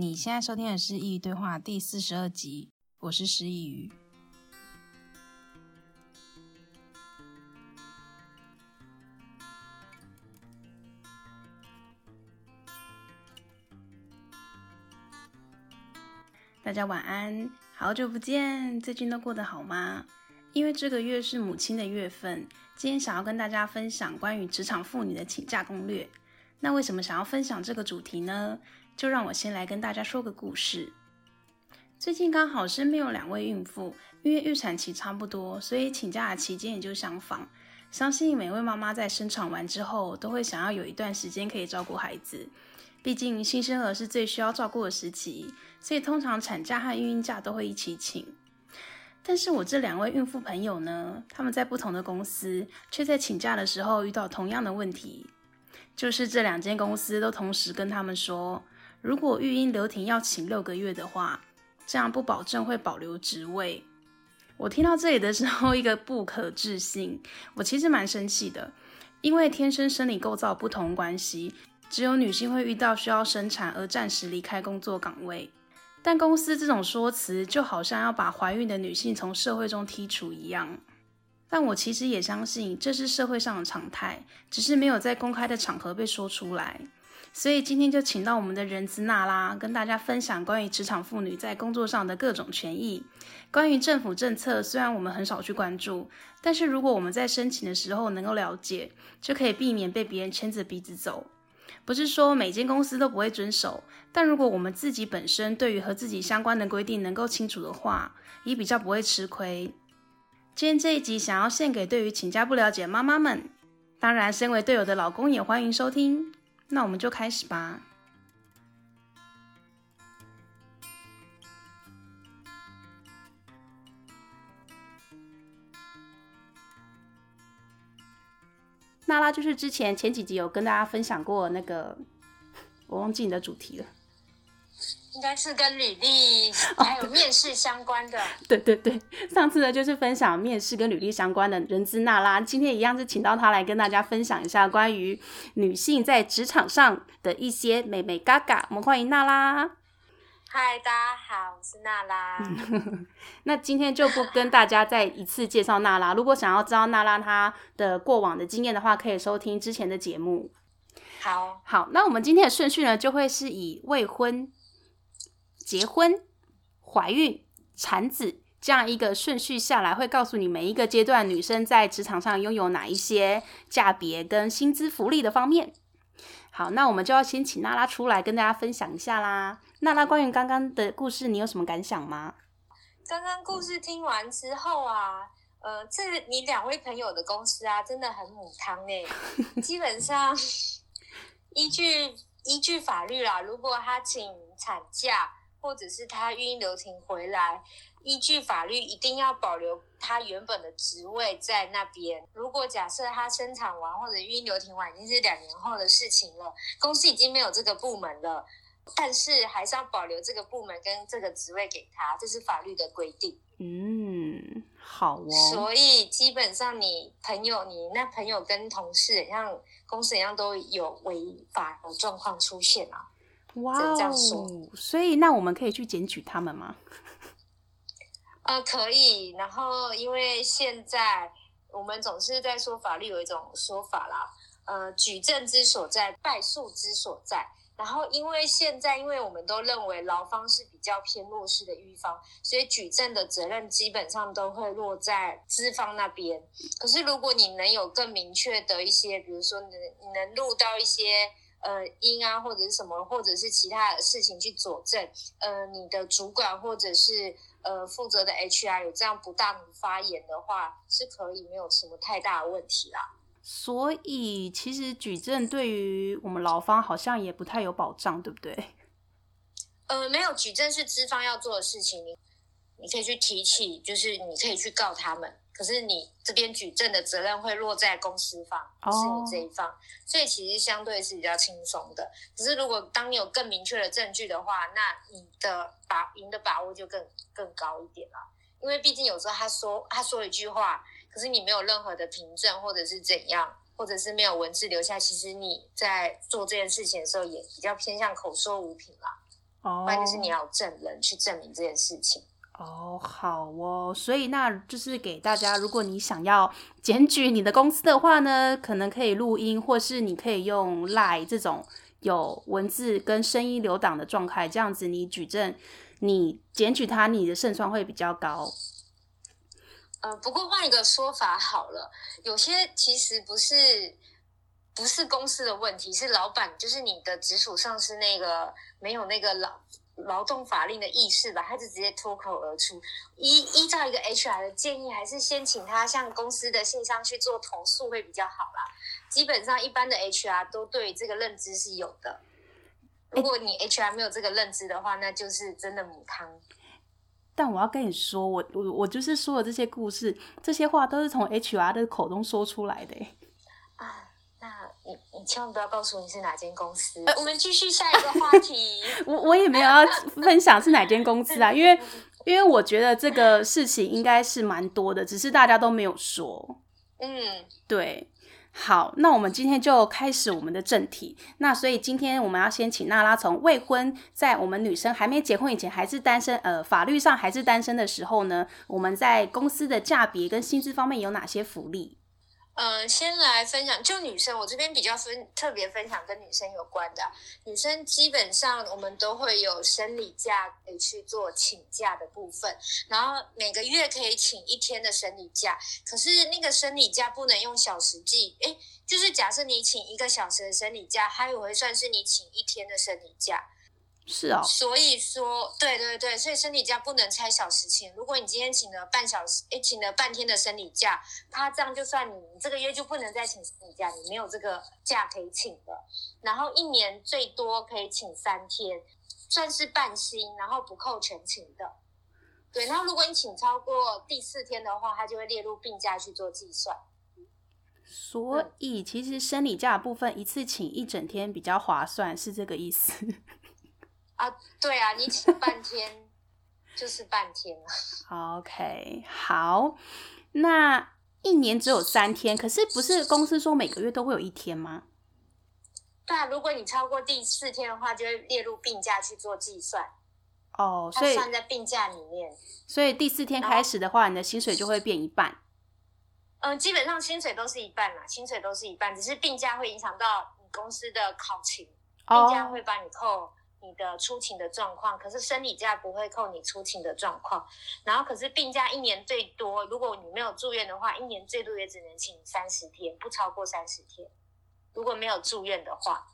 你现在收听的是《佾萮对话》第四十二集，我是师佾萮。大家晚安，好久不见，最近都过得好吗？因为这个月是母亲的月份，今天想要跟大家分享关于职场妇女的请假攻略。那为什么想要分享这个主题呢？就让我先来跟大家说个故事。最近刚好身边有两位孕妇，因为预产期差不多，所以请假的期间也就相仿。相信每位妈妈在生产完之后，都会想要有一段时间可以照顾孩子。毕竟新生儿是最需要照顾的时期，所以通常产假和孕假都会一起请。但是我这两位孕妇朋友呢，他们在不同的公司，却在请假的时候遇到同样的问题，就是这两间公司都同时跟他们说，如果育婴留停要请六个月的话，这样不保证会保留职位。我听到这里的时候，一个不可置信。我其实蛮生气的，因为天生生理构造不同关系，只有女性会遇到需要生产而暂时离开工作岗位。但公司这种说辞，就好像要把怀孕的女性从社会中剔除一样。但我其实也相信，这是社会上的常态，只是没有在公开的场合被说出来。所以今天就请到我们的人资娜拉，跟大家分享关于职场妇女在工作上的各种权益。关于政府政策，虽然我们很少去关注，但是如果我们在申请的时候能够了解，就可以避免被别人牵着鼻子走。不是说每间公司都不会遵守，但如果我们自己本身对于和自己相关的规定能够清楚的话，也比较不会吃亏。今天这一集想要献给对于请假不了解妈妈们，当然身为队友的老公也欢迎收听。那我们就开始吧。娜拉就是之前前几集有跟大家分享过那个，我忘记你的主题了。应该是跟履历还有面试相关的。对 对对，上次呢就是分享面试跟履历相关的人资娜拉，今天一样是请到她来跟大家分享一下关于女性在职场上的一些美眉嘎嘎。我们欢迎娜拉。嗨，大家好，我是娜拉。那今天就不跟大家再一次介绍娜拉，如果想要知道娜拉她的过往的经验的话，可以收听之前的节目。好，好，那我们今天的顺序呢，就会是以未婚。结婚、怀孕、产子这样一个顺序下来，会告诉你每一个阶段女生在职场上拥有哪一些价别跟薪资福利的方面。好，那我们就要先请娜拉出来跟大家分享一下啦。娜拉，关于刚刚的故事，你有什么感想吗？刚刚故事听完之后啊，呃，这你两位朋友的公司啊，真的很母汤哎。基本上依据依据法律啦，如果他请产假。或者是他孕婴留停回来，依据法律一定要保留他原本的职位在那边。如果假设他生产完或者孕婴留停完已经是两年后的事情了，公司已经没有这个部门了，但是还是要保留这个部门跟这个职位给他，这是法律的规定。嗯，好哦。所以基本上你朋友、你那朋友跟同事，像公司一样都有违法的状况出现啊。哇哦！所以那我们可以去检举他们吗？呃，可以。然后因为现在我们总是在说法律有一种说法啦，呃，举证之所在，败诉之所在。然后因为现在，因为我们都认为劳方是比较偏弱势的一方，所以举证的责任基本上都会落在资方那边。可是如果你能有更明确的一些，比如说你你能录到一些。呃，因啊，或者是什么，或者是其他的事情去佐证，呃，你的主管或者是呃负责的 HR 有这样不当的发言的话，是可以没有什么太大的问题啦。所以，其实举证对于我们劳方好像也不太有保障，对不对？呃，没有，举证是资方要做的事情，你你可以去提起，就是你可以去告他们。可是你这边举证的责任会落在公司方，不是你这一方，oh. 所以其实相对是比较轻松的。只是如果当你有更明确的证据的话，那你的把赢的把握就更更高一点了。因为毕竟有时候他说他说一句话，可是你没有任何的凭证或者是怎样，或者是没有文字留下，其实你在做这件事情的时候也比较偏向口说无凭啦。哦，不然就是你要证人去证明这件事情。哦，好哦，所以那就是给大家，如果你想要检举你的公司的话呢，可能可以录音，或是你可以用 Lie 这种有文字跟声音留档的状态，这样子你举证，你检举他，你的胜算会比较高。呃，不过换一个说法好了，有些其实不是不是公司的问题，是老板，就是你的直属上司那个没有那个老。劳动法令的意识吧，他就直接脱口而出。依依照一个 HR 的建议，还是先请他向公司的信箱去做投诉会比较好啦。基本上，一般的 HR 都对这个认知是有的。如果你 HR 没有这个认知的话，那就是真的母汤。但我要跟你说，我我我就是说的这些故事，这些话都是从 HR 的口中说出来的。你你千万不要告诉我你是哪间公司。呃，我们继续下一个话题。我我也没有要分享是哪间公司啊，因为因为我觉得这个事情应该是蛮多的，只是大家都没有说。嗯，对。好，那我们今天就开始我们的正题。那所以今天我们要先请娜拉从未婚，在我们女生还没结婚以前还是单身，呃，法律上还是单身的时候呢，我们在公司的价别跟薪资方面有哪些福利？嗯，先来分享，就女生，我这边比较分特别分享跟女生有关的。女生基本上我们都会有生理假可以去做请假的部分，然后每个月可以请一天的生理假。可是那个生理假不能用小时计，诶，就是假设你请一个小时的生理假，它也会算是你请一天的生理假。是啊、哦，所以说，对对对，所以生理假不能拆小时请。如果你今天请了半小时，诶，请了半天的生理假，他这样就算你，你这个月就不能再请生理假，你没有这个假可以请的。然后一年最多可以请三天，算是半薪，然后不扣全勤的。对，然后如果你请超过第四天的话，它就会列入病假去做计算。所以其实生理假的部分一次请一整天比较划算，是这个意思。啊，对啊，你请半 天就是半天了。OK，好，那一年只有三天，可是不是公司说每个月都会有一天吗？对啊，如果你超过第四天的话，就会列入病假去做计算。哦，所以算在病假里面。所以第四天开始的话，你的薪水就会变一半。嗯，基本上薪水都是一半啦，薪水都是一半，只是病假会影响到你公司的考勤，病假会把你扣。你的出勤的状况，可是生理假不会扣你出勤的状况，然后可是病假一年最多，如果你没有住院的话，一年最多也只能请三十天，不超过三十天。如果没有住院的话，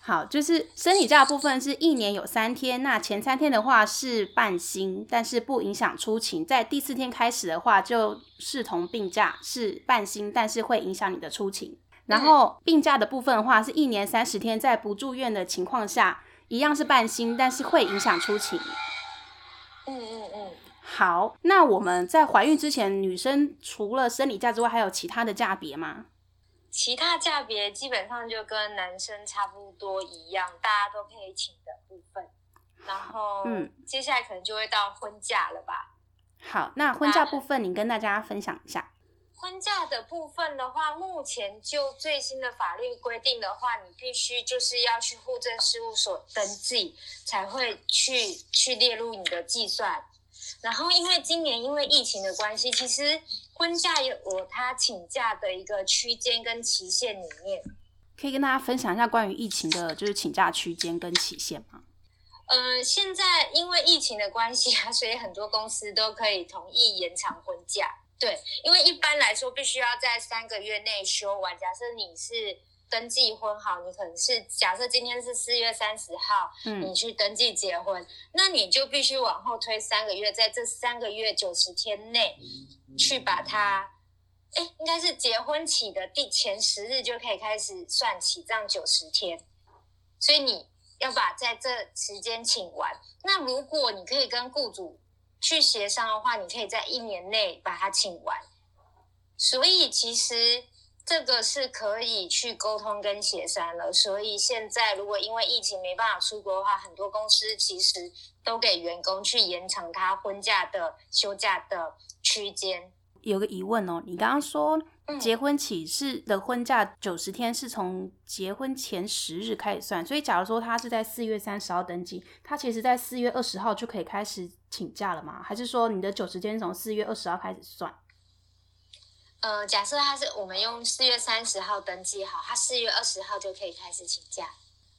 好，就是生理假部分是一年有三天，那前三天的话是半薪，但是不影响出勤，在第四天开始的话就视同病假，是半薪，但是会影响你的出勤。然后病假的部分的话是一年三十天，在不住院的情况下。一样是半薪，但是会影响出勤。嗯嗯嗯。好，那我们在怀孕之前，女生除了生理假之外，还有其他的假别吗？其他假别基本上就跟男生差不多一样，大家都可以请的部分。然后，嗯，接下来可能就会到婚假了吧？好，那婚假部分，你跟大家分享一下。婚假的部分的话，目前就最新的法律规定的话，你必须就是要去户政事务所登记，才会去去列入你的计算。然后，因为今年因为疫情的关系，其实婚假有我他请假的一个区间跟期限里面，可以跟大家分享一下关于疫情的，就是请假区间跟期限吗？嗯、呃，现在因为疫情的关系啊，所以很多公司都可以同意延长婚假。对，因为一般来说必须要在三个月内休完。假设你是登记婚好，你可能是假设今天是四月三十号，嗯，你去登记结婚，那你就必须往后推三个月，在这三个月九十天内去把它，哎，应该是结婚起的第前十日就可以开始算起，这样九十天，所以你要把在这时间请完。那如果你可以跟雇主。去协商的话，你可以在一年内把它请完，所以其实这个是可以去沟通跟协商了。所以现在如果因为疫情没办法出国的话，很多公司其实都给员工去延长他婚假的休假的区间。有个疑问哦，你刚刚说结婚起是的婚假九十天是从结婚前十日开始算，所以假如说他是在四月三十号登记，他其实在四月二十号就可以开始请假了吗？还是说你的九十天从四月二十号开始算？呃，假设他是我们用四月三十号登记好，他四月二十号就可以开始请假，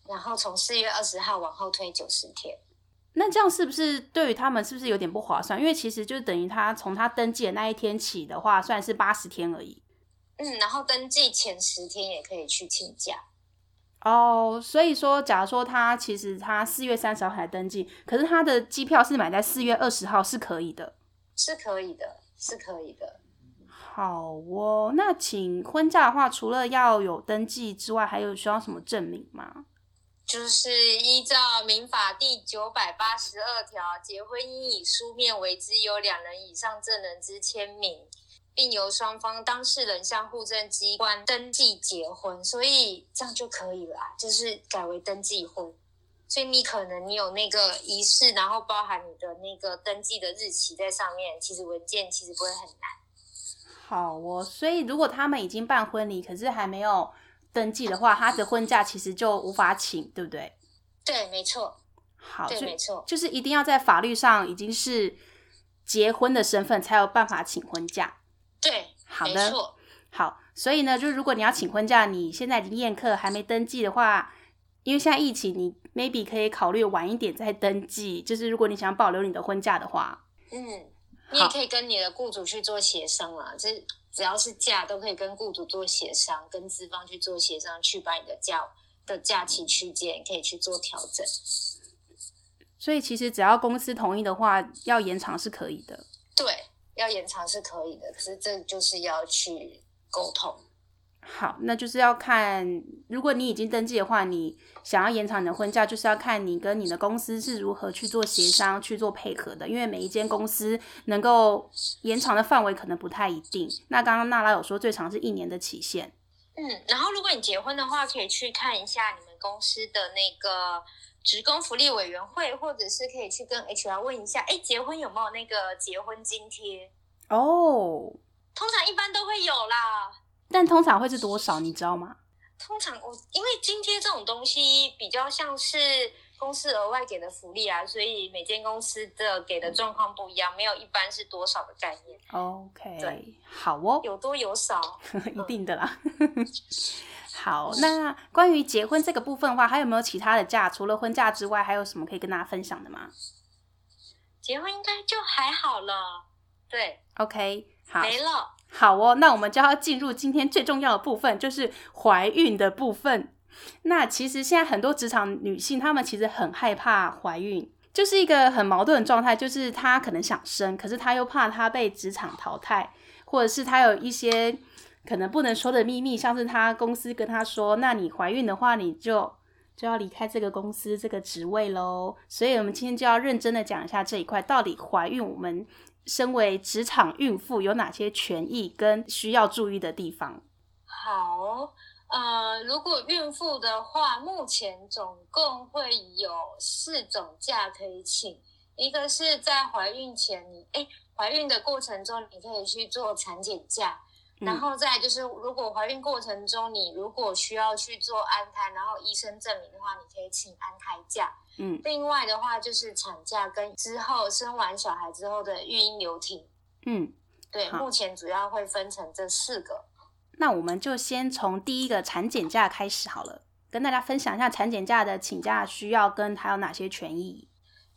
然后从四月二十号往后推九十天。那这样是不是对于他们是不是有点不划算？因为其实就等于他从他登记的那一天起的话，算是八十天而已。嗯，然后登记前十天也可以去请假。哦，所以说，假如说他其实他四月三十号才登记，可是他的机票是买在四月二十号，是可以的。是可以的，是可以的。好哦，那请婚假的话，除了要有登记之外，还有需要什么证明吗？就是依照民法第九百八十二条，结婚应以书面为之，有两人以上证人之签名，并由双方当事人向户政机关登记结婚，所以这样就可以了，就是改为登记婚。所以你可能你有那个仪式，然后包含你的那个登记的日期在上面，其实文件其实不会很难。好哦，所以如果他们已经办婚礼，可是还没有登记的话，他的婚假其实就无法请，对不对？对，没错。好，对，没错，就是一定要在法律上已经是结婚的身份，才有办法请婚假。对，好的，没错。好，所以呢，就如果你要请婚假，你现在已经宴客还没登记的话，因为现在疫情，你 maybe 可以考虑晚一点再登记。就是如果你想保留你的婚假的话，嗯。你也可以跟你的雇主去做协商啊，这只要是假都可以跟雇主做协商，跟资方去做协商，去把你的假的假期区间可以去做调整。所以其实只要公司同意的话，要延长是可以的。对，要延长是可以的，可是这就是要去沟通。好，那就是要看，如果你已经登记的话，你想要延长你的婚假，就是要看你跟你的公司是如何去做协商、去做配合的。因为每一间公司能够延长的范围可能不太一定。那刚刚娜拉有说，最长是一年的期限。嗯，然后如果你结婚的话，可以去看一下你们公司的那个职工福利委员会，或者是可以去跟 HR 问一下，哎，结婚有没有那个结婚津贴？哦，通常一般都会有啦。但通常会是多少，你知道吗？通常我因为津贴这种东西比较像是公司额外给的福利啊，所以每间公司的给的状况不一样，没有一般是多少的概念。OK，对，好哦，有多有少，一定的啦。好，那关于结婚这个部分的话，还有没有其他的假？除了婚假之外，还有什么可以跟大家分享的吗？结婚应该就还好了。对，OK，好，没了。好哦，那我们就要进入今天最重要的部分，就是怀孕的部分。那其实现在很多职场女性，她们其实很害怕怀孕，就是一个很矛盾的状态，就是她可能想生，可是她又怕她被职场淘汰，或者是她有一些可能不能说的秘密，像是她公司跟她说，那你怀孕的话，你就就要离开这个公司这个职位喽。所以，我们今天就要认真的讲一下这一块，到底怀孕我们。身为职场孕妇有哪些权益跟需要注意的地方？好，呃，如果孕妇的话，目前总共会有四种假可以请。一个是在怀孕前，你哎，怀孕的过程中你可以去做产检假，嗯、然后再就是如果怀孕过程中你如果需要去做安胎，然后医生证明的话，你可以请安胎假。嗯，另外的话就是产假跟之后生完小孩之后的育婴留停。嗯，对，目前主要会分成这四个。那我们就先从第一个产检假开始好了，跟大家分享一下产检假的请假需要跟还有哪些权益。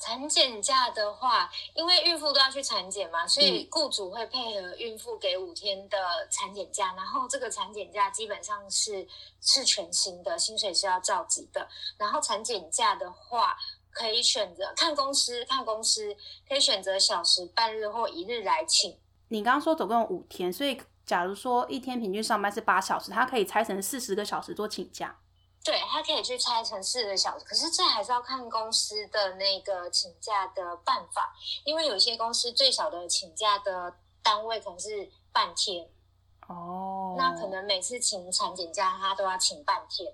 产检假的话，因为孕妇都要去产检嘛，所以雇主会配合孕妇给五天的产检假，嗯、然后这个产检假基本上是是全薪的，薪水是要照给的。然后产检假的话，可以选择看公司，看公司可以选择小时、半日或一日来请。你刚刚说总共有五天，所以假如说一天平均上班是八小时，它可以拆成四十个小时做请假。对，他可以去拆成四个小时，可是这还是要看公司的那个请假的办法，因为有些公司最小的请假的单位可能是半天哦，那可能每次请产检假他都要请半天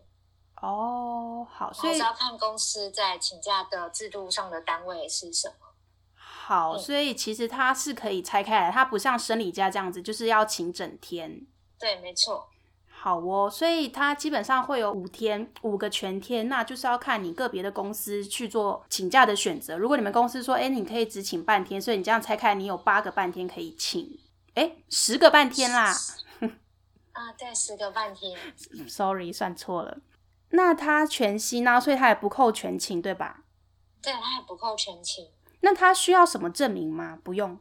哦，好，所以还是要看公司在请假的制度上的单位是什么。好，所以其实它是可以拆开来，它不像生理假这样子，就是要请整天。对，没错。好哦，所以它基本上会有五天，五个全天，那就是要看你个别的公司去做请假的选择。如果你们公司说，哎，你可以只请半天，所以你这样拆开，你有八个半天可以请，哎，十个半天啦。啊，对，十个半天。Sorry，算错了。那他全薪呢？所以他也不扣全勤，对吧？对，他也不扣全勤。那他需要什么证明吗？不用。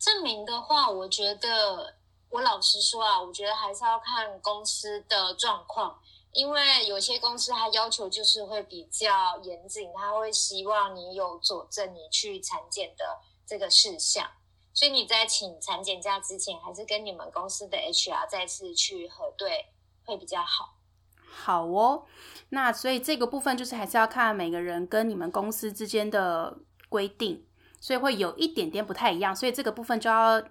证明的话，我觉得。我老实说啊，我觉得还是要看公司的状况，因为有些公司它要求就是会比较严谨，他会希望你有佐证你去产检的这个事项，所以你在请产检假之前，还是跟你们公司的 HR 再次去核对会比较好。好哦，那所以这个部分就是还是要看每个人跟你们公司之间的规定，所以会有一点点不太一样，所以这个部分就要。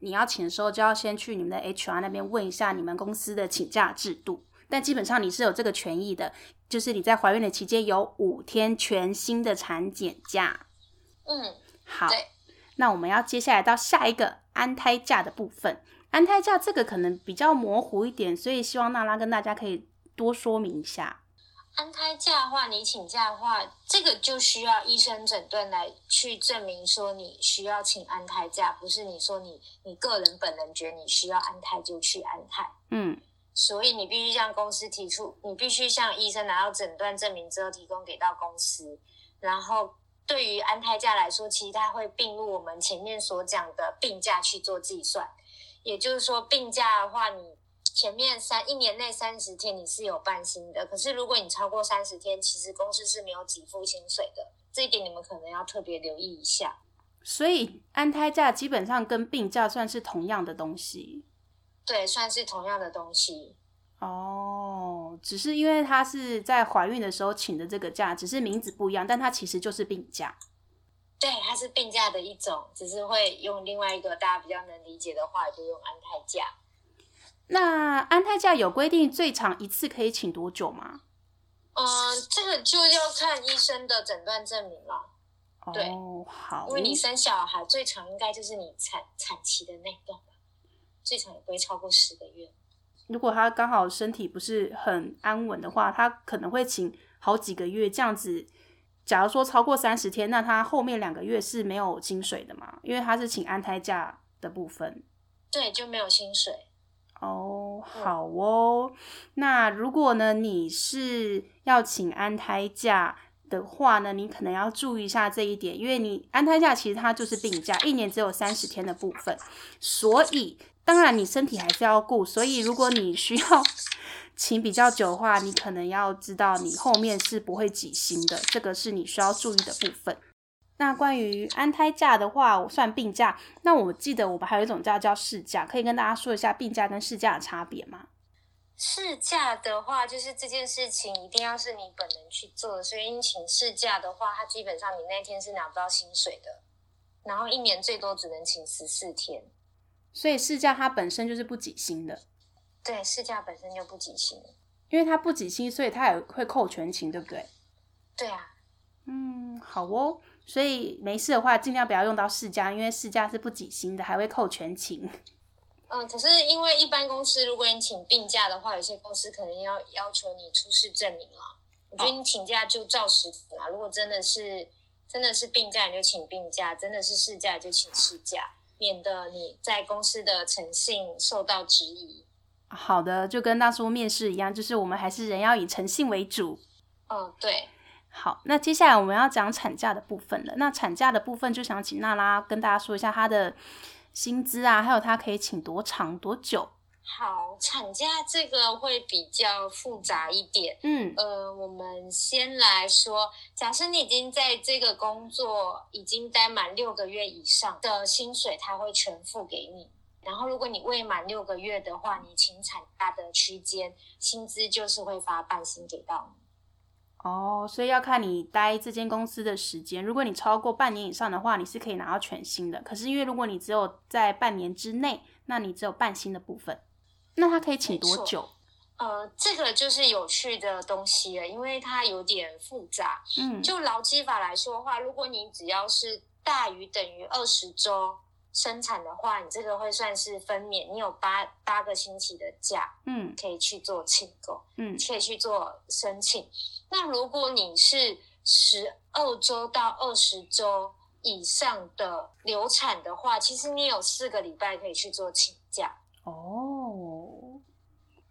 你要请的时候，就要先去你们的 HR 那边问一下你们公司的请假制度。但基本上你是有这个权益的，就是你在怀孕的期间有五天全新的产检假。嗯，好。那我们要接下来到下一个安胎假的部分。安胎假这个可能比较模糊一点，所以希望娜拉跟大家可以多说明一下。安胎假的话，你请假的话，这个就需要医生诊断来去证明说你需要请安胎假，不是你说你你个人本人觉得你需要安胎就去安胎。嗯，所以你必须向公司提出，你必须向医生拿到诊断证明之后提供给到公司。然后对于安胎假来说，其实它会并入我们前面所讲的病假去做计算，也就是说病假的话你。前面三一年内三十天你是有半薪的，可是如果你超过三十天，其实公司是没有给付薪水的，这一点你们可能要特别留意一下。所以安胎假基本上跟病假算是同样的东西，对，算是同样的东西。哦，只是因为他是在怀孕的时候请的这个假，只是名字不一样，但它其实就是病假。对，它是病假的一种，只是会用另外一个大家比较能理解的话，就用安胎假。那安胎假有规定最长一次可以请多久吗？嗯，这个就要看医生的诊断证明了。对，哦，好，因为你生小孩最长应该就是你产产期的那一段吧，最长也不会超过十个月。如果他刚好身体不是很安稳的话，他可能会请好几个月这样子。假如说超过三十天，那他后面两个月是没有薪水的嘛？因为他是请安胎假的部分。对，就没有薪水。哦，好哦。那如果呢，你是要请安胎假的话呢，你可能要注意一下这一点，因为你安胎假其实它就是病假，一年只有三十天的部分，所以当然你身体还是要顾。所以如果你需要 请比较久的话，你可能要知道你后面是不会给薪的，这个是你需要注意的部分。那关于安胎假的话，我算病假。那我记得我们还有一种假叫事假，可以跟大家说一下病假跟事假的差别吗？事假的话，就是这件事情一定要是你本人去做的，所以你请事假的话，它基本上你那天是拿不到薪水的，然后一年最多只能请十四天。所以事假它本身就是不给薪的。对，事假本身就不给薪，因为它不给薪，所以它也会扣全勤，对不对？对啊。嗯，好哦。所以没事的话，尽量不要用到事假，因为事假是不给薪的，还会扣全勤。嗯，可是因为一般公司，如果你请病假的话，有些公司可能要要求你出示证明了。我觉得你请假就照实拿，如果真的是真的是病假，你就请病假；真的是事假，就请事假，免得你在公司的诚信受到质疑。好的，就跟当初面试一样，就是我们还是人要以诚信为主。嗯，对。好，那接下来我们要讲产假的部分了。那产假的部分，就想请娜拉跟大家说一下她的薪资啊，还有她可以请多长多久。好，产假这个会比较复杂一点。嗯，呃，我们先来说，假设你已经在这个工作已经待满六个月以上的薪水，他会全付给你。然后，如果你未满六个月的话，你请产假的区间薪资就是会发半薪给到你。哦，所以要看你待这间公司的时间。如果你超过半年以上的话，你是可以拿到全薪的。可是因为如果你只有在半年之内，那你只有半薪的部分。那他可以请多久？呃，这个就是有趣的东西了，因为它有点复杂。嗯，就劳基法来说的话，如果你只要是大于等于二十周生产的话，你这个会算是分娩，你有八八个星期的假，嗯，可以去做请购，嗯，可以去做申请。那如果你是十二周到二十周以上的流产的话，其实你有四个礼拜可以去做请假。哦，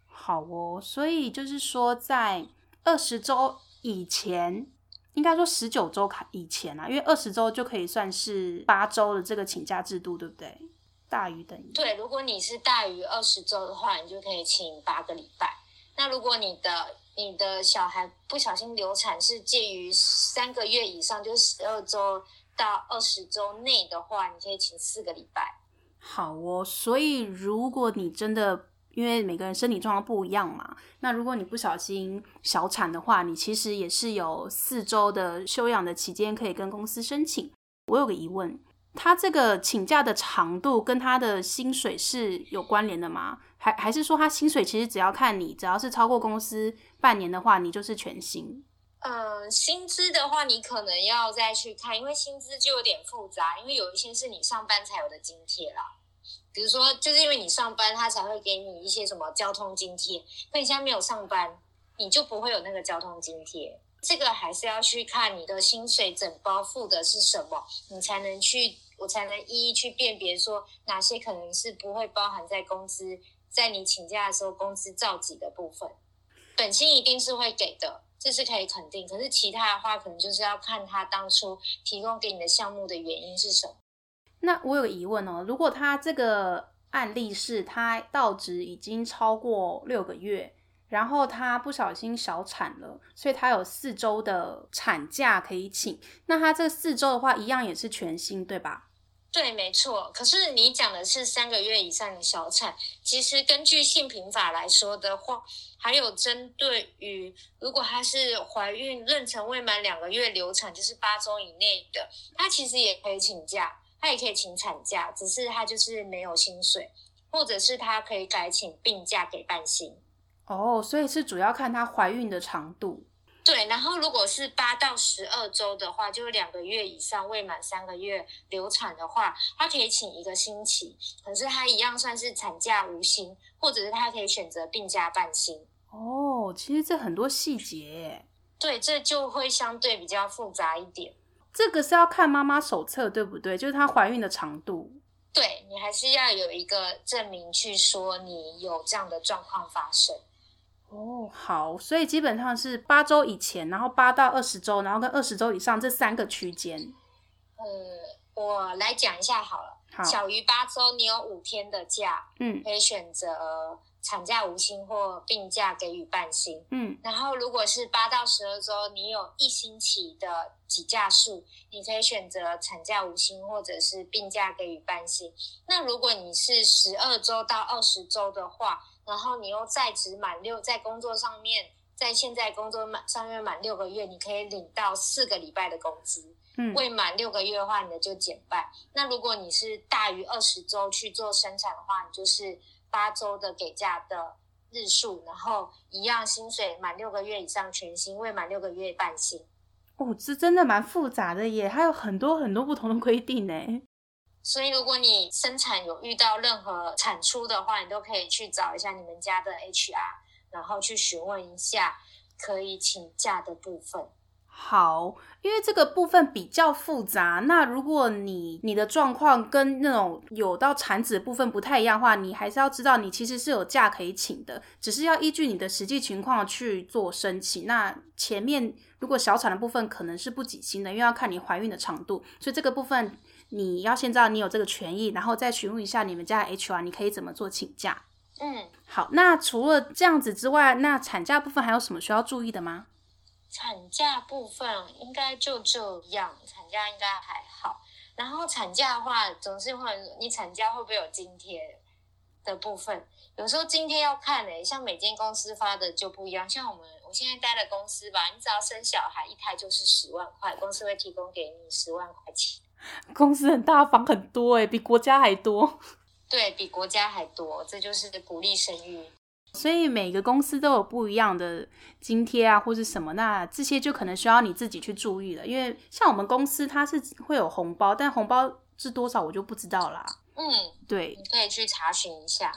好哦，所以就是说，在二十周以前，应该说十九周开以前啊，因为二十周就可以算是八周的这个请假制度，对不对？大于等于对，如果你是大于二十周的话，你就可以请八个礼拜。那如果你的你的小孩不小心流产是介于三个月以上，就是十二周到二十周内的话，你可以请四个礼拜。好哦，所以如果你真的因为每个人身体状况不一样嘛，那如果你不小心小产的话，你其实也是有四周的休养的期间可以跟公司申请。我有个疑问，他这个请假的长度跟他的薪水是有关联的吗？还还是说他薪水其实只要看你，只要是超过公司半年的话，你就是全薪？嗯，薪资的话，你可能要再去看，因为薪资就有点复杂，因为有一些是你上班才有的津贴啦。比如说，就是因为你上班，他才会给你一些什么交通津贴。那你现在没有上班，你就不会有那个交通津贴。这个还是要去看你的薪水整包付的是什么，你才能去，我才能一一去辨别说哪些可能是不会包含在工资，在你请假的时候工资照给的部分。本薪一定是会给的。这是可以肯定，可是其他的话，可能就是要看他当初提供给你的项目的原因是什么。那我有个疑问哦，如果他这个案例是他到职已经超过六个月，然后他不小心小产了，所以他有四周的产假可以请，那他这四周的话，一样也是全薪，对吧？对，没错。可是你讲的是三个月以上的小产，其实根据性平法来说的话，还有针对于如果她是怀孕妊娠未满两个月流产，就是八周以内的，她其实也可以请假，她也可以请产假，只是她就是没有薪水，或者是她可以改请病假给半薪。哦，所以是主要看她怀孕的长度。对，然后如果是八到十二周的话，就是两个月以上未满三个月流产的话，她可以请一个星期，可是她一样算是产假无薪，或者是她可以选择病假半薪。哦，其实这很多细节。对，这就会相对比较复杂一点。这个是要看妈妈手册，对不对？就是她怀孕的长度。对，你还是要有一个证明去说你有这样的状况发生。哦，好，所以基本上是八周以前，然后八到二十周，然后跟二十周以上这三个区间。呃，我来讲一下好了。好，小于八周，你有五天的假，嗯，可以选择产假无薪或病假给予半薪，嗯。然后如果是八到十二周，你有一星期的几假数，你可以选择产假无薪或者是病假给予半薪。那如果你是十二周到二十周的话，然后你又在职满六，在工作上面，在现在工作满上面满六个月，你可以领到四个礼拜的工资。嗯，未满六个月的话，你的就减半。那如果你是大于二十周去做生产的话，你就是八周的给假的日数，然后一样薪水，满六个月以上全薪，未满六个月半薪。哦，这真的蛮复杂的耶，还有很多很多不同的规定呢。所以，如果你生产有遇到任何产出的话，你都可以去找一下你们家的 HR，然后去询问一下可以请假的部分。好，因为这个部分比较复杂。那如果你你的状况跟那种有到产子的部分不太一样的话，你还是要知道你其实是有假可以请的，只是要依据你的实际情况去做申请。那前面如果小产的部分可能是不给薪的，因为要看你怀孕的长度，所以这个部分。你要先知道你有这个权益，然后再询问一下你们家的 HR，你可以怎么做请假。嗯，好，那除了这样子之外，那产假部分还有什么需要注意的吗？产假部分应该就这样，产假应该还好。然后产假的话，总是会你产假会不会有津贴的部分？有时候津贴要看诶、欸，像每间公司发的就不一样。像我们我现在待的公司吧，你只要生小孩一胎就是十万块，公司会提供给你十万块钱。公司很大方很多诶，比国家还多。对，比国家还多，这就是鼓励生育。所以每个公司都有不一样的津贴啊，或是什么，那这些就可能需要你自己去注意了。因为像我们公司，它是会有红包，但红包是多少我就不知道啦。嗯，对，你可以去查询一下。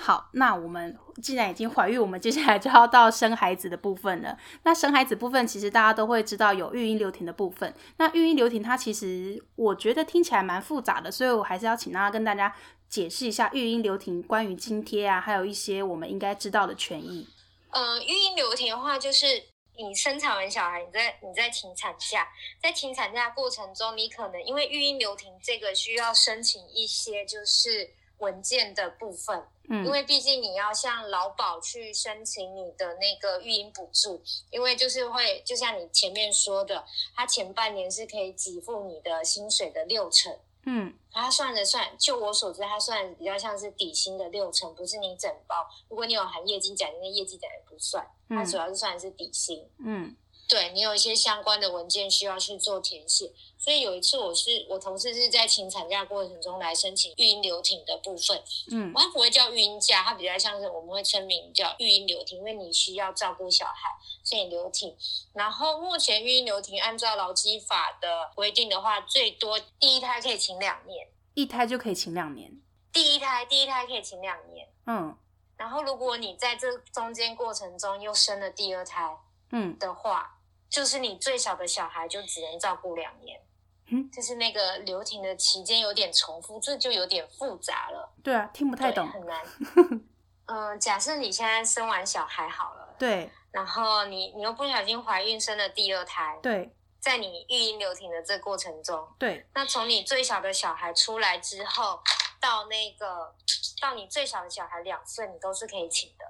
好，那我们既然已经怀孕，我们接下来就要到生孩子的部分了。那生孩子部分，其实大家都会知道有育婴留停的部分。那育婴留停它其实我觉得听起来蛮复杂的，所以我还是要请大家跟大家解释一下育婴留停关于津贴啊，还有一些我们应该知道的权益。呃，育婴留停的话，就是你生产完小孩，你在你在请产假，在请产假过程中，你可能因为育婴留停这个需要申请一些就是文件的部分。嗯，因为毕竟你要向劳保去申请你的那个育婴补助，因为就是会，就像你前面说的，他前半年是可以给付你的薪水的六成。嗯，他算的算，就我所知，他算比较像是底薪的六成，不是你整包。如果你有含业绩奖金，那业绩奖金不算，他主要是算的是底薪。嗯。对，你有一些相关的文件需要去做填写，所以有一次我是我同事是在请产假过程中来申请育婴留停的部分，嗯，它不会叫育婴假，它比较像是我们会称名叫育婴留停，因为你需要照顾小孩，所以留停。然后目前育婴留停按照劳基法的规定的话，最多第一胎可以请两年，一胎就可以请两年，第一胎第一胎可以请两年，嗯，然后如果你在这中间过程中又生了第二胎，嗯的话。就是你最小的小孩就只能照顾两年，嗯，就是那个留停的期间有点重复，这就有点复杂了。对啊，听不太懂，很难。嗯、呃，假设你现在生完小孩好了，对，然后你你又不小心怀孕生了第二胎，对，在你育婴留停的这过程中，对，那从你最小的小孩出来之后，到那个到你最小的小孩两岁，你都是可以请的。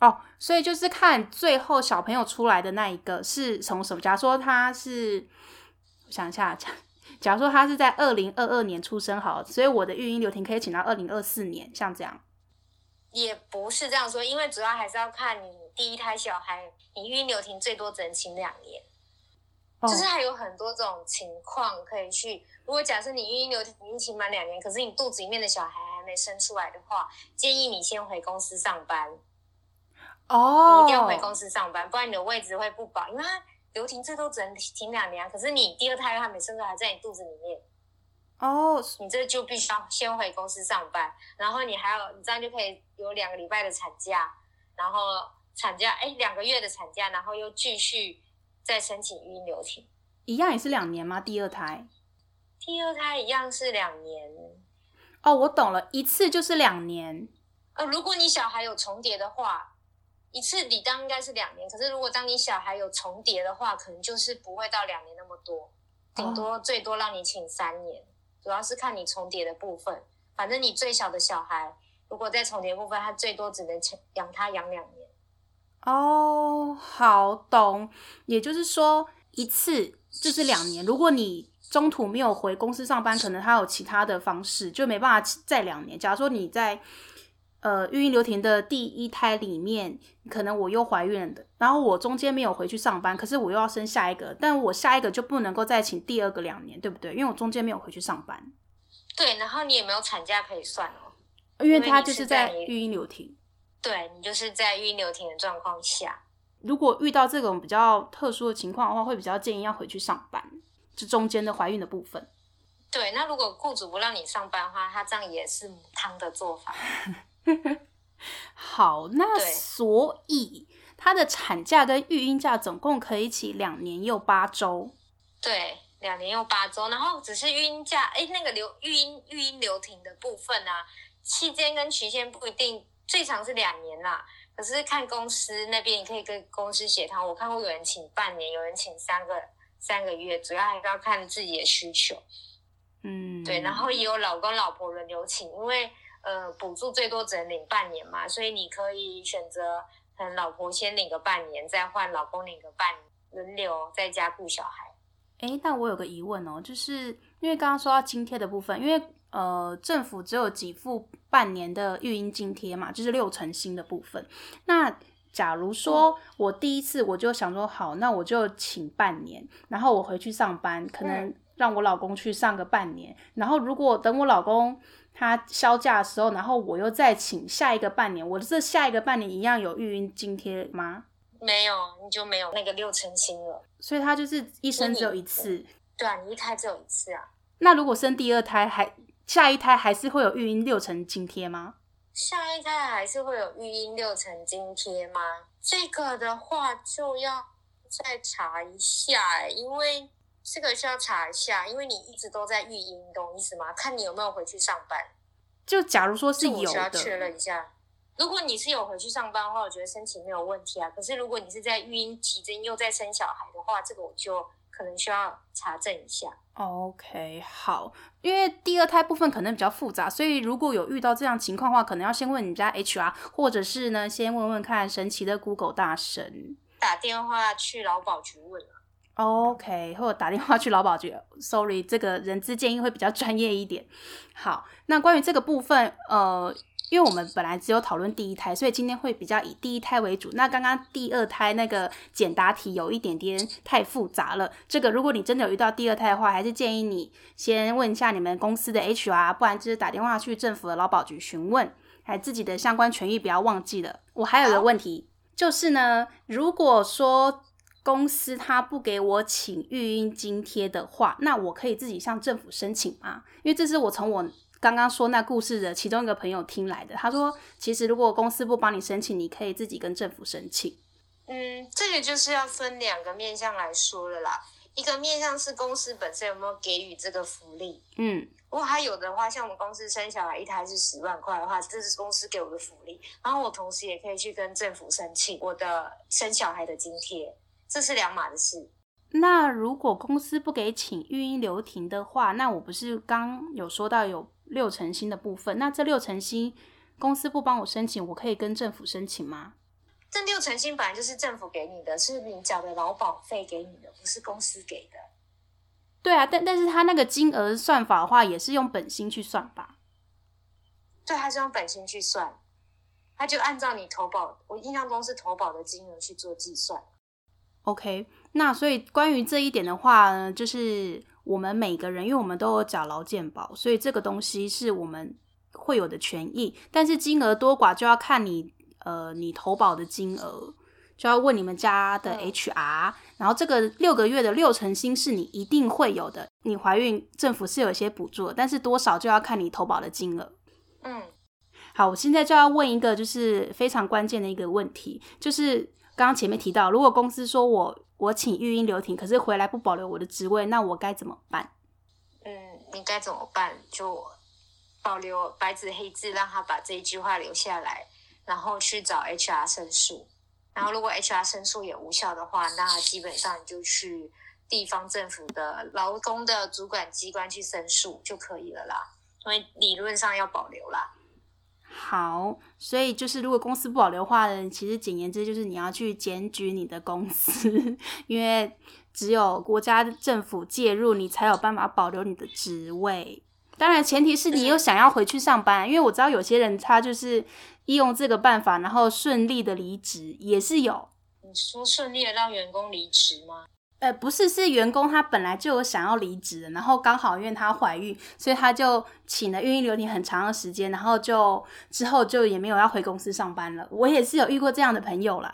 哦，所以就是看最后小朋友出来的那一个是从什么？假如说他是，我想一下，假假如说他是在二零二二年出生，好，所以我的育婴留停可以请到二零二四年，像这样。也不是这样说，因为主要还是要看你第一胎小孩，你育婴留停最多只能请两年，哦，就是还有很多种情况可以去。如果假设你育婴留停已经请满两年，可是你肚子里面的小孩还没生出来的话，建议你先回公司上班。哦，你一定要回公司上班，不然你的位置会不保。因为他留停最多只能停两年，可是你第二胎他没生出来，还在你肚子里面。哦，你这就必须要先回公司上班，然后你还有，你这样就可以有两个礼拜的产假，然后产假哎两个月的产假，然后又继续再申请育婴留停。一样也是两年吗？第二胎？第二胎一样是两年。哦，我懂了，一次就是两年。呃，如果你小孩有重叠的话。一次理当应该是两年，可是如果当你小孩有重叠的话，可能就是不会到两年那么多，顶多最多让你请三年，主要是看你重叠的部分。反正你最小的小孩，如果在重叠部分，他最多只能养他养两年。哦，好懂。也就是说，一次就是两年。如果你中途没有回公司上班，可能他有其他的方式，就没办法再两年。假如说你在。呃，育婴留停的第一胎里面，可能我又怀孕了的，然后我中间没有回去上班，可是我又要生下一个，但我下一个就不能够再请第二个两年，对不对？因为我中间没有回去上班。对，然后你也没有产假可以算哦，因为他就是在育婴留停。对，你就是在育婴留停的状况下，如果遇到这种比较特殊的情况的话，会比较建议要回去上班，就中间的怀孕的部分。对，那如果雇主不让你上班的话，他这样也是母汤的做法。好，那所以他的产假跟育婴假总共可以请两年又八周。对，两年又八周，然后只是育婴假，哎，那个留育婴育婴留停的部分啊，期间跟期限不一定，最长是两年啦。可是看公司那边，你可以跟公司协调。我看过有人请半年，有人请三个三个月，主要还是要看自己的需求。嗯，对，然后也有老公老婆轮流请，因为。呃，补助最多只能领半年嘛，所以你可以选择，嗯，老婆先领个半年，再换老公领个半年，轮流在家顾小孩。哎，但我有个疑问哦，就是因为刚刚说到津贴的部分，因为呃，政府只有给付半年的育婴津贴嘛，就是六成新的部分。那假如说我第一次我就想说好，那我就请半年，然后我回去上班，可能。让我老公去上个半年，然后如果等我老公他休假的时候，然后我又再请下一个半年，我这下一个半年一样有育婴津贴吗？没有，你就没有那个六成薪了。所以他就是一生只有一次。对啊，你一胎只有一次啊。那如果生第二胎还下一胎还是会有育婴六成津贴吗？下一胎还是会有育婴六成津贴吗？这个的话就要再查一下哎，因为这个需要查一下，因为你一直都在育婴，懂意思吗？看你有没有回去上班。就假如说是有的，需要确认一下。如果你是有回去上班的话，我觉得申请没有问题啊。可是如果你是在育婴期间又在生小孩的话，这个我就可能需要查证一下。OK，好，因为第二胎部分可能比较复杂，所以如果有遇到这样情况的话，可能要先问你家 HR，或者是呢，先问问看神奇的 Google 大神，打电话去劳保局问了。OK，或者打电话去劳保局。Sorry，这个人资建议会比较专业一点。好，那关于这个部分，呃。因为我们本来只有讨论第一胎，所以今天会比较以第一胎为主。那刚刚第二胎那个简答题有一点点太复杂了。这个如果你真的有遇到第二胎的话，还是建议你先问一下你们公司的 HR，不然就是打电话去政府的劳保局询问，还自己的相关权益不要忘记了。我还有一个问题，就是呢，如果说公司他不给我请育婴津贴的话，那我可以自己向政府申请吗？因为这是我从我。刚刚说那故事的其中一个朋友听来的，他说，其实如果公司不帮你申请，你可以自己跟政府申请。嗯，这个就是要分两个面向来说的啦。一个面向是公司本身有没有给予这个福利。嗯，如果他有的话，像我们公司生小孩一胎是十万块的话，这是公司给我的福利。然后我同时也可以去跟政府申请我的生小孩的津贴，这是两码的事。那如果公司不给请育婴留停的话，那我不是刚有说到有。六成薪的部分，那这六成薪公司不帮我申请，我可以跟政府申请吗？这六成薪本来就是政府给你的，是你缴的劳保费给你的，不是公司给的。对啊，但但是他那个金额算法的话，也是用本薪去算吧？对，他是用本薪去算，他就按照你投保，我印象中是投保的金额去做计算。OK，那所以关于这一点的话呢，就是。我们每个人，因为我们都有缴劳健保，所以这个东西是我们会有的权益。但是金额多寡就要看你，呃，你投保的金额，就要问你们家的 HR。然后这个六个月的六成薪是你一定会有的。你怀孕，政府是有一些补助，但是多少就要看你投保的金额。嗯，好，我现在就要问一个就是非常关键的一个问题，就是刚刚前面提到，如果公司说我。我请育婴留停，可是回来不保留我的职位，那我该怎么办？嗯，你该怎么办？就保留白纸黑字，让他把这一句话留下来，然后去找 HR 申诉。然后如果 HR 申诉也无效的话，那基本上你就去地方政府的劳工的主管机关去申诉就可以了啦。因为理论上要保留啦。好，所以就是如果公司不保留的话呢，其实简言之就是你要去检举你的公司，因为只有国家政府介入，你才有办法保留你的职位。当然，前提是你又想要回去上班，因为我知道有些人他就是利用这个办法，然后顺利的离职也是有。你说顺利的让员工离职吗？呃，不是，是员工他本来就有想要离职的，然后刚好因为她怀孕，所以他就请了育婴留停很长的时间，然后就之后就也没有要回公司上班了。我也是有遇过这样的朋友啦。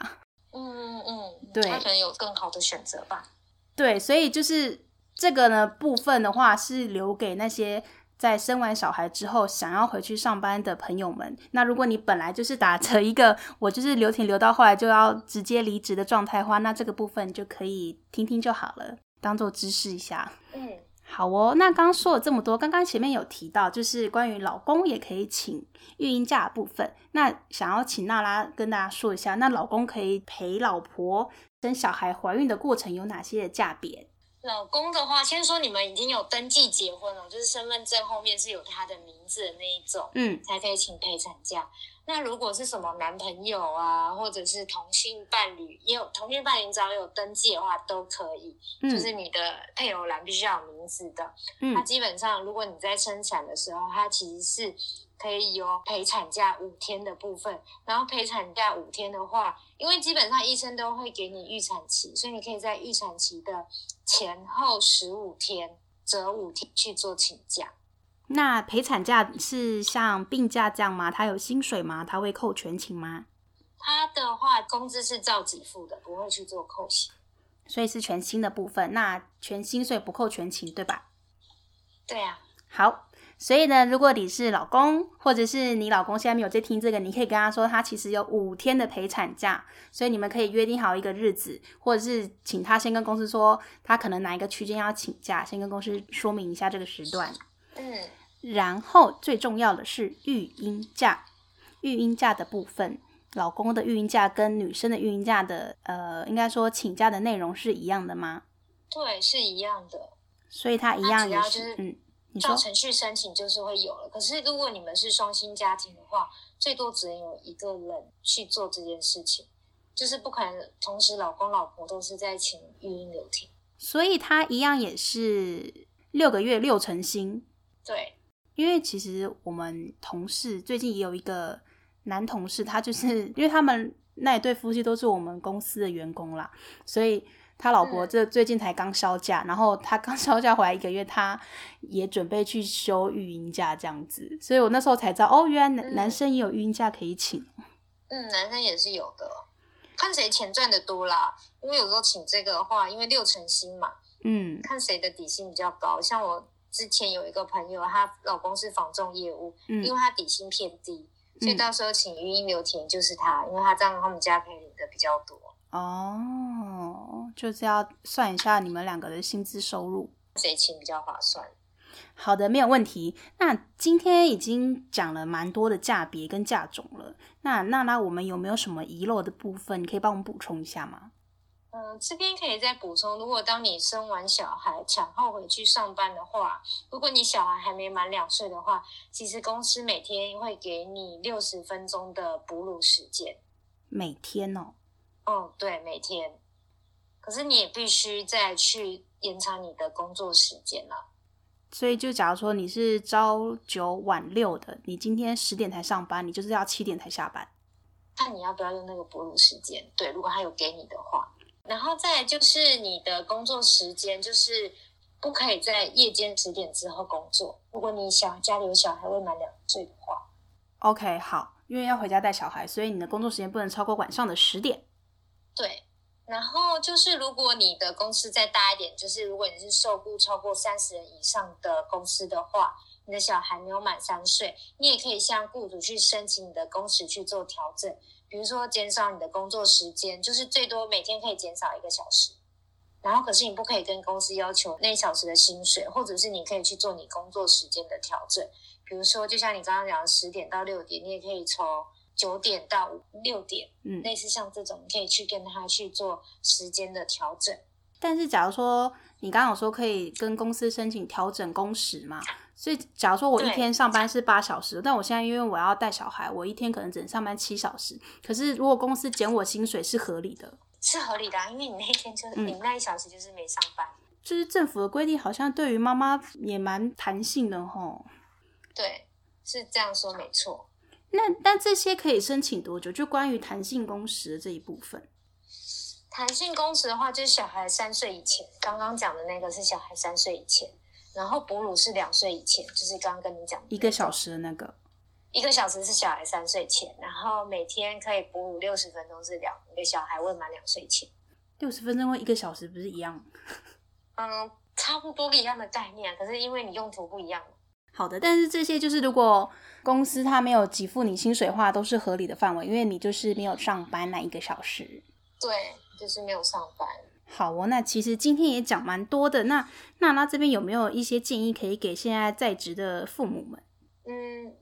嗯嗯嗯，对，他可能有更好的选择吧。对，所以就是这个呢部分的话，是留给那些。在生完小孩之后，想要回去上班的朋友们，那如果你本来就是打着一个我就是留停留到后来就要直接离职的状态的话，那这个部分就可以听听就好了，当做知识一下。嗯，好哦。那刚刚说了这么多，刚刚前面有提到，就是关于老公也可以请育婴假的部分。那想要请娜拉跟大家说一下，那老公可以陪老婆生小孩怀孕的过程有哪些的价别？老公的话，先说你们已经有登记结婚了，就是身份证后面是有他的名字的那一种，嗯，才可以请陪产假。那如果是什么男朋友啊，或者是同性伴侣，也有同性伴侣只要有登记的话都可以，嗯，就是你的配偶栏必须要有名字的。嗯，那基本上如果你在生产的时候，它其实是。可以有陪产假五天的部分，然后陪产假五天的话，因为基本上医生都会给你预产期，所以你可以在预产期的前后十五天择五天去做请假。那陪产假是像病假这样吗？他有薪水吗？他会扣全勤吗？他的话，工资是照给付的，不会去做扣薪，所以是全薪的部分。那全薪水不扣全勤，对吧？对啊。好，所以呢，如果你是老公，或者是你老公现在没有在听这个，你可以跟他说，他其实有五天的陪产假，所以你们可以约定好一个日子，或者是请他先跟公司说，他可能哪一个区间要请假，先跟公司说明一下这个时段。嗯。然后最重要的是育婴假，育婴假的部分，老公的育婴假跟女生的育婴假的，呃，应该说请假的内容是一样的吗？对，是一样的。所以他一样也是，是嗯，照程序申请就是会有了。可是如果你们是双薪家庭的话，最多只能有一个人去做这件事情，就是不可能同时老公老婆都是在请育婴留停。所以他一样也是六个月六成薪。对。因为其实我们同事最近也有一个男同事，他就是因为他们那一对夫妻都是我们公司的员工啦，所以他老婆这最近才刚销假，然后他刚销假回来一个月，他也准备去休育婴假这样子，所以我那时候才知道哦，原来男男生也有育婴假可以请。嗯，男生也是有的，看谁钱赚的多啦。因为有时候请这个的话，因为六成薪嘛，嗯，看谁的底薪比较高，像我。之前有一个朋友，她老公是房仲业务，嗯、因为他底薪偏低，所以到时候请育婴留停就是他，嗯、因为他这样他们家可以领的比较多。哦，就是要算一下你们两个的薪资收入，谁请比较划算？好的，没有问题。那今天已经讲了蛮多的价别跟价种了，那娜娜，我们有没有什么遗漏的部分？你可以帮我们补充一下吗？嗯，这边可以再补充，如果当你生完小孩产后回去上班的话，如果你小孩还没满两岁的话，其实公司每天会给你六十分钟的哺乳时间。每天哦？嗯，对，每天。可是你也必须再去延长你的工作时间了。所以，就假如说你是朝九晚六的，你今天十点才上班，你就是要七点才下班。那你要不要用那个哺乳时间。对，如果他有给你的话。然后再就是你的工作时间，就是不可以在夜间十点之后工作。如果你小家里有小孩未满两岁的话，OK，好，因为要回家带小孩，所以你的工作时间不能超过晚上的十点。对，然后就是如果你的公司再大一点，就是如果你是受雇超过三十人以上的公司的话，你的小孩没有满三岁，你也可以向雇主去申请你的工时去做调整。比如说减少你的工作时间，就是最多每天可以减少一个小时，然后可是你不可以跟公司要求那小时的薪水，或者是你可以去做你工作时间的调整。比如说，就像你刚刚讲的十点到六点，你也可以从九点到六点，嗯，类似像这种，你可以去跟他去做时间的调整。但是，假如说你刚刚有说可以跟公司申请调整工时嘛？所以，假如说我一天上班是八小时，但我现在因为我要带小孩，我一天可能只能上班七小时。可是，如果公司减我薪水是合理的，是合理的啊，因为你那一天就是、嗯、你那一小时就是没上班。就是政府的规定好像对于妈妈也蛮弹性的吼。对，是这样说没错。那那这些可以申请多久？就关于弹性工时的这一部分。弹性工时的话，就是小孩三岁以前，刚刚讲的那个是小孩三岁以前。然后哺乳是两岁以前，就是刚刚跟你讲的一个小时的那个，一个小时是小孩三岁前，然后每天可以哺乳六十分钟是两个小孩未满两岁前，六十分钟或一个小时不是一样？嗯，差不多一样的概念，可是因为你用途不一样。好的，但是这些就是如果公司他没有给付你薪水的话，都是合理的范围，因为你就是没有上班那一个小时。对，就是没有上班。好哦，那其实今天也讲蛮多的。那娜娜这边有没有一些建议可以给现在在职的父母们？嗯，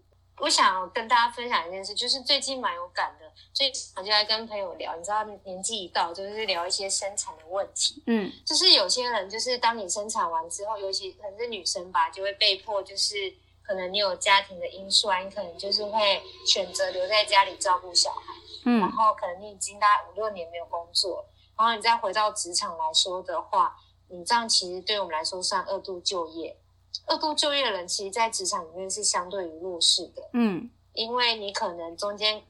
我想跟大家分享一件事，就是最近蛮有感的，所以我就来跟朋友聊。你知道，年纪一到，就是聊一些生产的问题。嗯，就是有些人，就是当你生产完之后，尤其可能是女生吧，就会被迫，就是可能你有家庭的因素啊，你可能就是会选择留在家里照顾小孩。嗯，然后可能你已经大概五六年没有工作。然后你再回到职场来说的话，你这样其实对我们来说算二度就业。二度就业的人，其实，在职场里面是相对于弱势的。嗯，因为你可能中间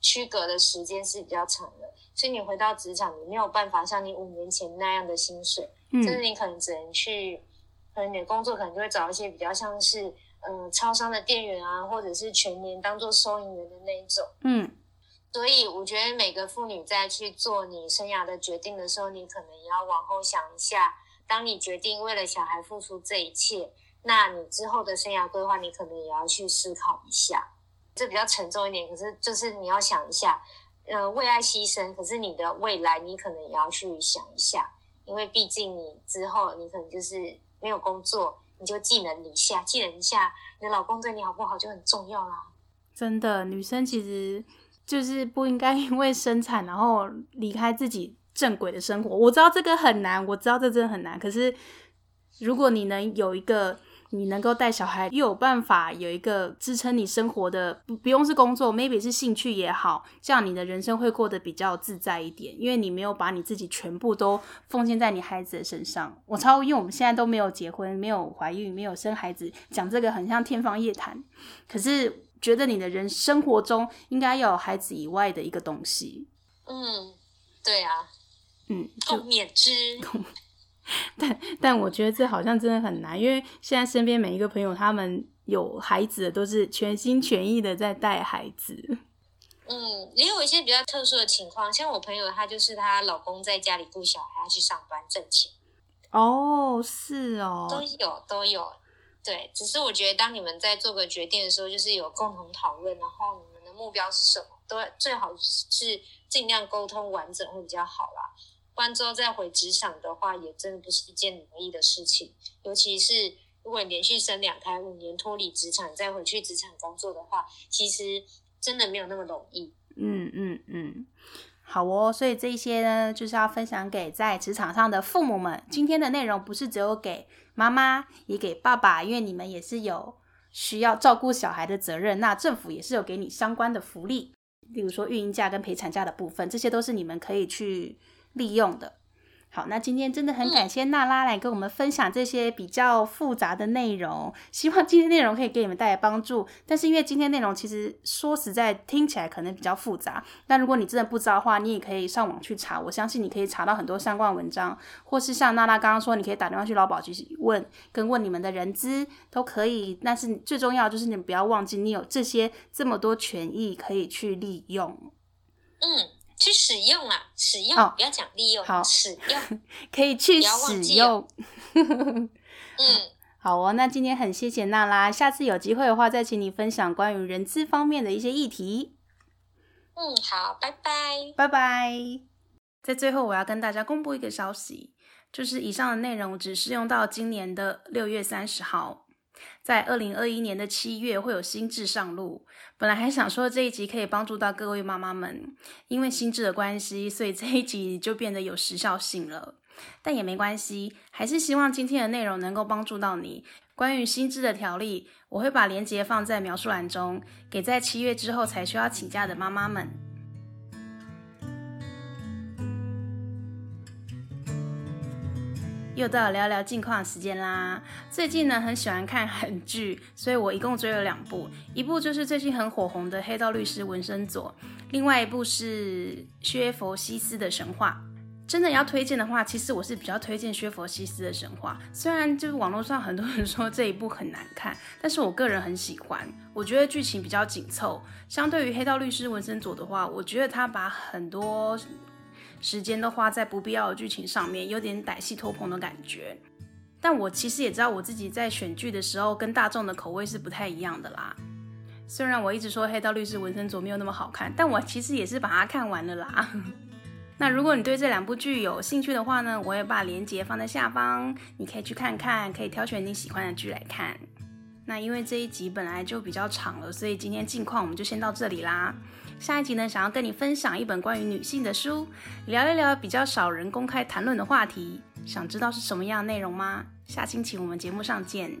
区隔的时间是比较长的，所以你回到职场，你没有办法像你五年前那样的薪水，嗯，甚至你可能只能去可能你的工作可能就会找一些比较像是嗯、呃、超商的店员啊，或者是全年当做收银员的那一种。嗯，所以我觉得每个妇女在去做你生涯的决定的时候，你可能也要往后想一下，当你决定为了小孩付出这一切，那你之后的生涯规划，你可能也要去思考一下。这比较沉重一点，可是就是你要想一下，呃，为爱牺牲，可是你的未来你可能也要去想一下，因为毕竟你之后你可能就是没有工作，你就寄人篱下，寄人篱下，你的老公对你好不好就很重要啦。真的，女生其实就是不应该 因为生产然后离开自己正轨的生活。我知道这个很难，我知道这真的很难，可是如果你能有一个。你能够带小孩，又有办法有一个支撑你生活的，不不用是工作，maybe 是兴趣也好，这样你的人生会过得比较自在一点，因为你没有把你自己全部都奉献在你孩子的身上。我超，因为我们现在都没有结婚，没有怀孕，没有生孩子，讲这个很像天方夜谭。可是觉得你的人生活中应该要有孩子以外的一个东西。嗯，对啊，嗯，共勉之。但但我觉得这好像真的很难，因为现在身边每一个朋友，他们有孩子的都是全心全意的在带孩子。嗯，也有一些比较特殊的情况，像我朋友，她就是她老公在家里顾小孩，要去上班挣钱。哦，是哦，都有都有。对，只是我觉得当你们在做个决定的时候，就是有共同讨论，然后你们的目标是什么，都最好是尽量沟通完整会比较好啦。关之后再回职场的话，也真的不是一件容易的事情。尤其是如果你连续生两胎五年脱离职场，再回去职场工作的话，其实真的没有那么容易。嗯嗯嗯，好哦。所以这些呢，就是要分享给在职场上的父母们。今天的内容不是只有给妈妈，也给爸爸，因为你们也是有需要照顾小孩的责任。那政府也是有给你相关的福利，例如说孕婴假跟陪产假的部分，这些都是你们可以去。利用的。好，那今天真的很感谢娜拉来跟我们分享这些比较复杂的内容，希望今天内容可以给你们带来帮助。但是因为今天内容其实说实在听起来可能比较复杂，那如果你真的不知道的话，你也可以上网去查，我相信你可以查到很多相关文章，或是像娜拉刚刚说，你可以打电话去劳保局问，跟问你们的人资都可以。但是最重要就是你们不要忘记，你有这些这么多权益可以去利用。嗯。去使用啊，使用，哦、不要讲利用，好，使用可以去使用。嗯，好哦，那今天很谢谢娜拉，下次有机会的话再请你分享关于人资方面的一些议题。嗯，好，拜拜，拜拜。在最后，我要跟大家公布一个消息，就是以上的内容只适用到今年的六月三十号。在二零二一年的七月会有新制上路，本来还想说这一集可以帮助到各位妈妈们，因为新制的关系，所以这一集就变得有时效性了。但也没关系，还是希望今天的内容能够帮助到你。关于新制的条例，我会把链接放在描述栏中，给在七月之后才需要请假的妈妈们。又到了聊聊近况的时间啦！最近呢，很喜欢看韩剧，所以我一共追了两部，一部就是最近很火红的《黑道律师文森佐》，另外一部是薛佛西斯的神话。真的要推荐的话，其实我是比较推荐薛佛西斯的神话。虽然就是网络上很多人说这一部很难看，但是我个人很喜欢。我觉得剧情比较紧凑，相对于《黑道律师文森佐》的话，我觉得他把很多。时间都花在不必要的剧情上面，有点歹戏拖棚的感觉。但我其实也知道，我自己在选剧的时候跟大众的口味是不太一样的啦。虽然我一直说《黑道律师文森佐》没有那么好看，但我其实也是把它看完了啦。那如果你对这两部剧有兴趣的话呢，我也把链接放在下方，你可以去看看，可以挑选你喜欢的剧来看。那因为这一集本来就比较长了，所以今天近况我们就先到这里啦。下一集呢，想要跟你分享一本关于女性的书，聊一聊比较少人公开谈论的话题。想知道是什么样内容吗？下星期我们节目上见。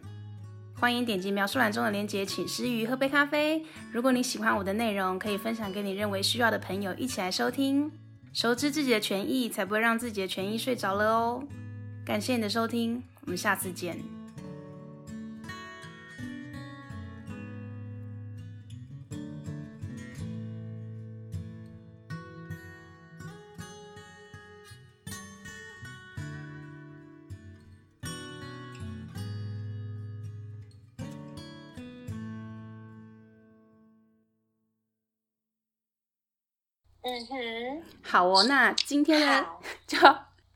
欢迎点击描述栏中的链接，请师佾萮喝杯咖啡。如果你喜欢我的内容，可以分享给你认为需要的朋友一起来收听。熟知自己的权益，才不会让自己的权益睡着了哦。感谢你的收听，我们下次见。嗯哼，好哦，那今天呢 就要